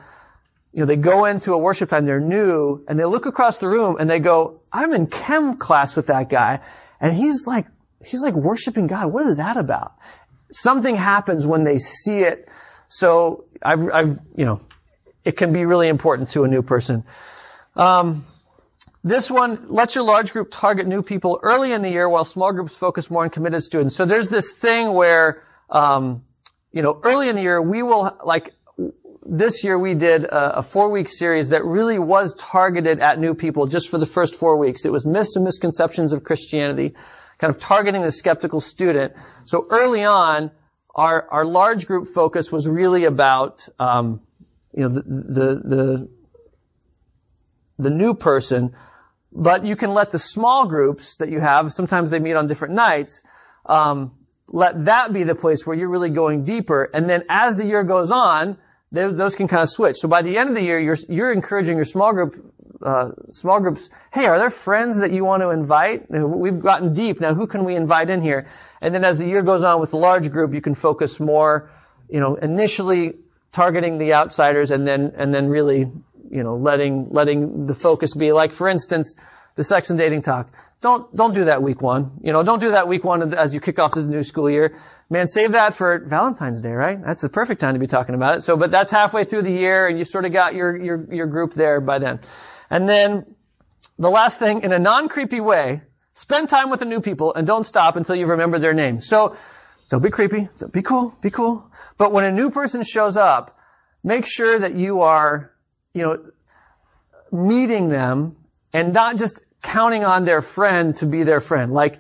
you know, they go into a worship time, they're new, and they look across the room and they go, I'm in chem class with that guy, and he's like he's like worshiping God. What is that about? Something happens when they see it. So I've, I've, you know, it can be really important to a new person. Um, this one, let your large group target new people early in the year while small groups focus more on committed students. So there's this thing where, um, you know, early in the year, we will, like, this year we did a, a four week series that really was targeted at new people just for the first four weeks. It was myths and misconceptions of Christianity kind of targeting the skeptical student. So early on, our, our large group focus was really about, um, you know, the, the, the, the new person, but you can let the small groups that you have, sometimes they meet on different nights, um, let that be the place where you're really going deeper. And then as the year goes on, those can kind of switch. So by the end of the year, you're, you're encouraging your small group uh, small groups, hey, are there friends that you want to invite? We've gotten deep. Now, who can we invite in here? And then as the year goes on with the large group, you can focus more, you know, initially targeting the outsiders and then, and then really, you know, letting, letting the focus be like, for instance, the sex and dating talk. Don't, don't do that week one. You know, don't do that week one as you kick off this new school year. Man, save that for Valentine's Day, right? That's the perfect time to be talking about it. So, but that's halfway through the year and you sort of got your, your, your group there by then. And then the last thing, in a non-creepy way, spend time with the new people and don't stop until you remember their name. So, don't be creepy. Be cool. Be cool. But when a new person shows up, make sure that you are, you know, meeting them and not just counting on their friend to be their friend. Like,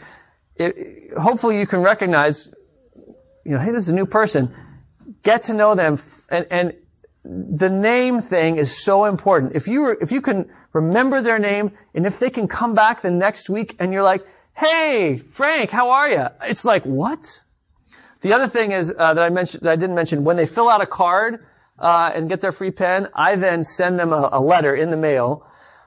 it, hopefully you can recognize, you know, hey, this is a new person. Get to know them and, and the name thing is so important. If you if you can remember their name and if they can come back the next week and you're like, hey, Frank, how are you? It's like, what? The other thing is uh, that I mentioned, that I didn't mention, when they fill out a card uh, and get their free pen, I then send them a, a letter in the mail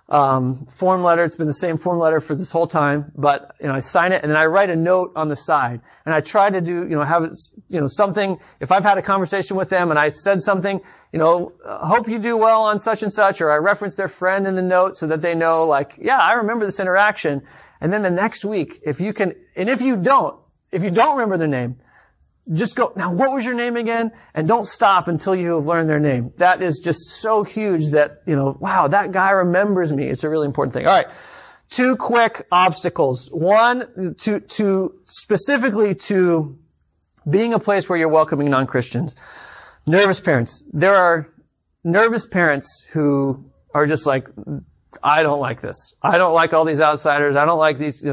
um, form letter. It's been the same form letter for this whole time, but you know, I sign it and then I write a note on the side, and I try to do, you know, have it you know something. If I've had a conversation with them and I said something, you know, hope you do well on such and such, or I reference their friend in the note so that they know, like, yeah, I remember this interaction. And then the next week, if you can, and if you don't, if you don't remember their name, just go, now what was your name again? And don't stop until you have learned their name. That is just so huge that, you know, wow, that guy remembers me. It's a really important thing. All right. Two quick obstacles. One, to, to, specifically to being a place where you're welcoming non-Christians. Nervous parents. There are nervous parents who are just like, I don't like this. I don't like all these outsiders. I don't like these.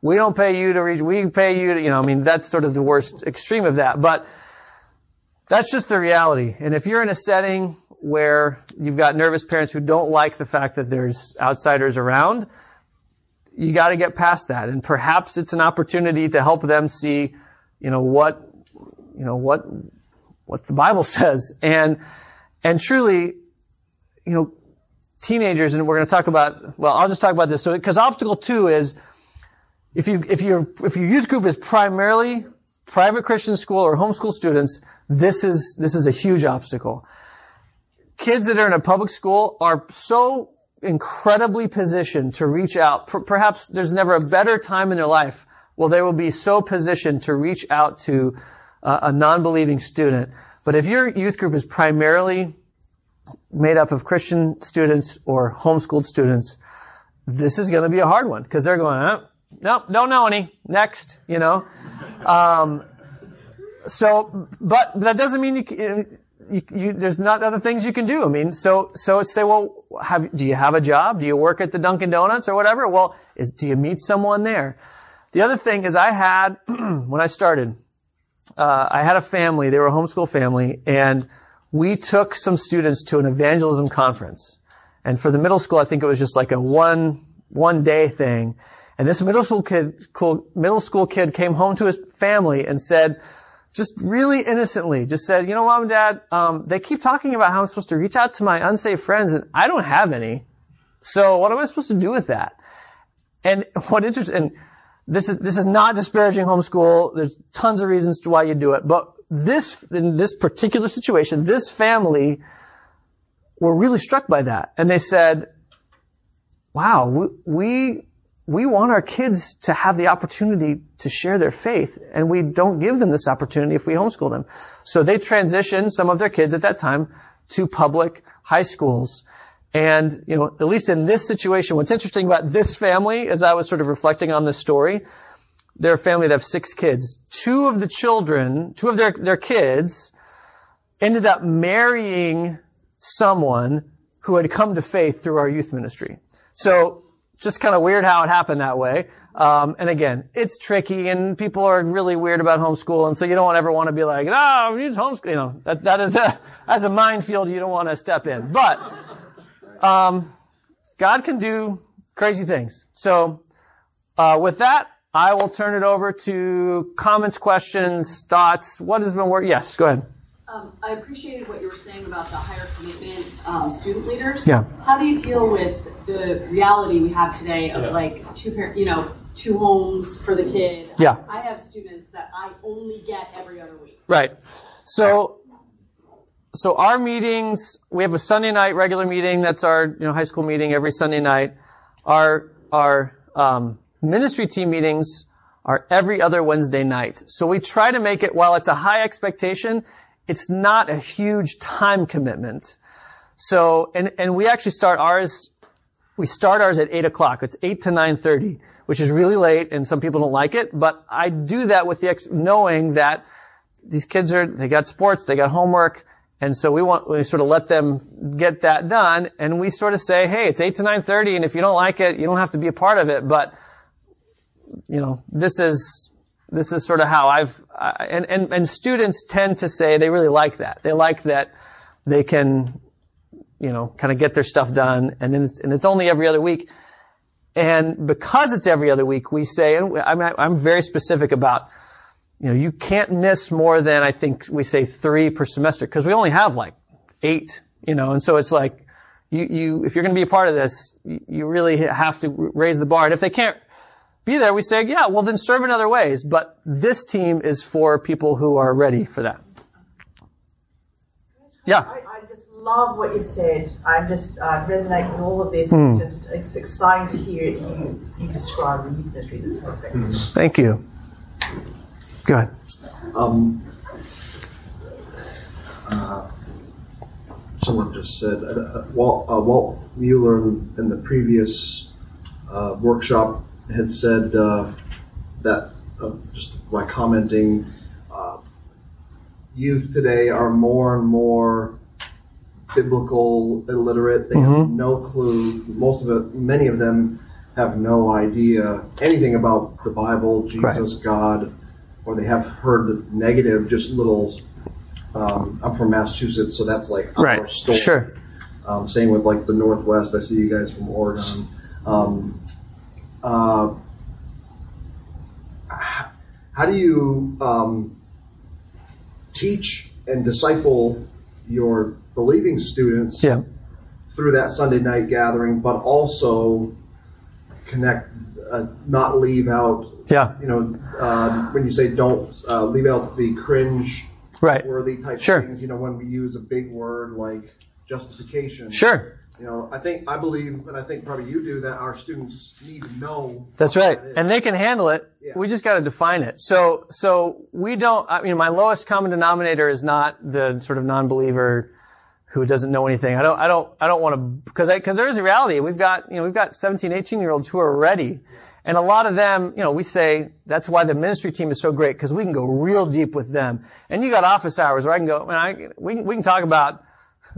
We don't pay you to reach, we pay you to, you know, I mean, that's sort of the worst extreme of that. But that's just the reality. And if you're in a setting where you've got nervous parents who don't like the fact that there's outsiders around, you got to get past that. And perhaps it's an opportunity to help them see, you know, what, you know, what, what the Bible says. And, and truly, you know, teenagers, and we're going to talk about, well, I'll just talk about this. So, because obstacle two is, if you, if your, if your youth group is primarily private Christian school or homeschool students, this is, this is a huge obstacle. Kids that are in a public school are so incredibly positioned to reach out. perhaps there's never a better time in their life. Well, they will be so positioned to reach out to uh, a non-believing student. But if your youth group is primarily made up of Christian students or homeschooled students, this is going to be a hard one because they're going, eh, nope, don't know any. Next, you know. Um, so, but that doesn't mean you, you, you, there's not other things you can do. I mean, so, so say, well, have, do you have a job? Do you work at the Dunkin' Donuts or whatever? Well, is, do you meet someone there? The other thing is I had, when I started, uh, I had a family, they were a homeschool family, and we took some students to an evangelism conference. And for the middle school, I think it was just like a one, one day thing. And this middle school kid, cool middle school kid came home to his family and said, just really innocently, just said, you know, mom and dad, um, they keep talking about how I'm supposed to reach out to my unsafe friends and I don't have any. So what am I supposed to do with that? And what interesting, and this is, this is not disparaging homeschool. There's tons of reasons to why you do it. But this, in this particular situation, this family were really struck by that. And they said, wow, we, we we want our kids to have the opportunity to share their faith, and we don't give them this opportunity if we homeschool them. So they transitioned some of their kids at that time to public high schools. And, you know, at least in this situation, what's interesting about this family, as I was sort of reflecting on this story, they're a family that have six kids. Two of the children, two of their, their kids ended up marrying someone who had come to faith through our youth ministry. So just kind of weird how it happened that way. Um, and again, it's tricky, and people are really weird about homeschool, and so you don't ever want to be like, no, use homeschool. You know, that that is a as a minefield you don't want to step in. But um, God can do crazy things. So uh, with that, I will turn it over to comments, questions, thoughts. What has been working? Yes, go ahead. Um, I appreciated what you were saying about the higher commitment um, student leaders. Yeah. How do you deal with the reality we have today of yeah. like two parent, you know, two homes for the kid? Yeah. I, I have students that I only get every other week. Right. So, so our meetings, we have a Sunday night regular meeting. That's our you know high school meeting every Sunday night. Our our um, ministry team meetings are every other Wednesday night. So we try to make it while it's a high expectation it's not a huge time commitment. So, and, and we actually start ours, we start ours at 8 o'clock. It's 8 to 9.30, which is really late and some people don't like it, but I do that with the ex- knowing that these kids are, they got sports, they got homework, and so we want, we sort of let them get that done, and we sort of say, hey, it's 8 to 9.30, and if you don't like it, you don't have to be a part of it, but, you know, this is, this is sort of how I've, uh, and, and, and students tend to say they really like that. They like that they can, you know, kind of get their stuff done, and then it's, and it's only every other week. And because it's every other week, we say, and I'm, I'm very specific about, you know, you can't miss more than I think we say three per semester because we only have like eight, you know, and so it's like, you, you, if you're going to be a part of this, you really have to raise the bar. And if they can't be there, we say, yeah, well then serve in other ways. But this team is for people who are ready for that. Yeah. I, I just love what you've said. I just uh, resonate with all of this. Hmm. It's just it's exciting to hear you you describe the youth ministry. That's so effective. Thank you. Go ahead. Um, uh, someone just said, uh, uh, Walt, uh, Walt Mueller in, in the previous uh, workshop had said uh, that, uh, just by commenting, uh, youth today are more and more biblical illiterate. They have Mhm. no clue. Most of it, many of them have no idea anything about the Bible, Jesus, Right. God, or they have heard negative, just little. Um, I'm from Massachusetts, so that's like our Right. story. Sure. Um, same with like the Northwest. I see you guys from Oregon. Um, uh, how do you um, teach and disciple your believing students Yeah. through that Sunday night gathering, but also connect, uh, not leave out, Yeah. you know, uh, when you say don't uh, leave out the cringe Right. worthy type Sure. things, you know, when we use a big word like justification. Sure. You know, I think, I believe, and I think probably you do, that our students need to know. That's right. that. And they can handle it. Yeah. We just got to define it. So, so we don't, I mean, my lowest common denominator is not the sort of non-believer who doesn't know anything. I don't, I don't, I don't want to, because because there is a reality. We've got, you know, we've got 17, 18 year olds who are ready. And a lot of them, you know, we say that's why the ministry team is so great because we can go real deep with them. And you got office hours where I can go, and I, we, we can talk about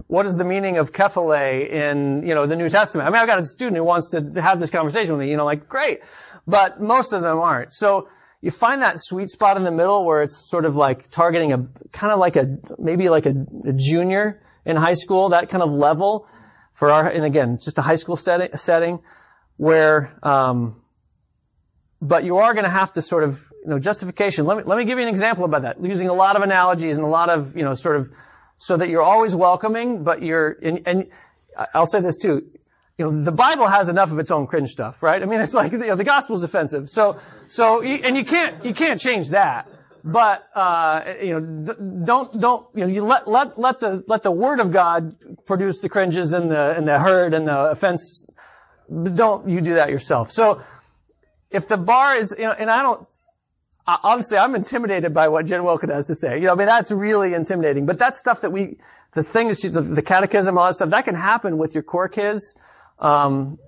what is the meaning of kephale in, you know, the New Testament? I mean, I've got a student who wants to have this conversation with me, you know, like, great. But most of them aren't. So you find that sweet spot in the middle where it's sort of like targeting a, kind of like a, maybe like a, a junior in high school, that kind of level for our, and again, just a high school setting, setting where, um, but you are going to have to sort of, you know, justification. Let me, let me give you an example about that. Using a lot of analogies and a lot of, you know, sort of, so that you're always welcoming, but you're, and, and I'll say this too, you know, the Bible has enough of its own cringe stuff, right? I mean, it's like, you know, the gospel's offensive. So, so, and you can't, you can't change that. But, uh, you know, don't, don't, you know, you let, let, let the, let the word of God produce the cringes and the, and the hurt and the offense. Don't you do that yourself. So, if the bar is, you know, and I don't, honestly, I'm intimidated by what Jen Wilkin has to say. You know, I mean, that's really intimidating. But that's stuff that we, the thing is, the, the catechism, all that stuff, that can happen with your core kids, um,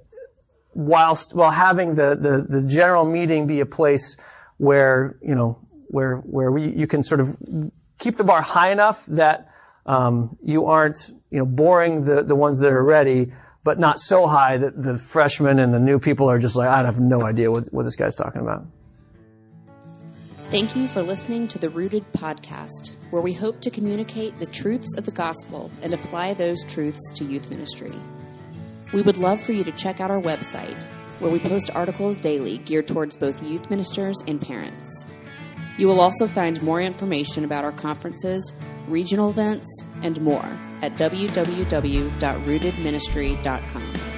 whilst, while having the, the, the general meeting be a place where, you know, where, where we, you can sort of keep the bar high enough that, um, you aren't, you know, boring the, the ones that are ready, but not so high that the freshmen and the new people are just like, I have no idea what, what this guy's talking about. Thank you for listening to the Rooted podcast, where we hope to communicate the truths of the gospel and apply those truths to youth ministry. We would love for you to check out our website, where we post articles daily geared towards both youth ministers and parents. You will also find more information about our conferences, regional events, and more at www.rootedministry.com.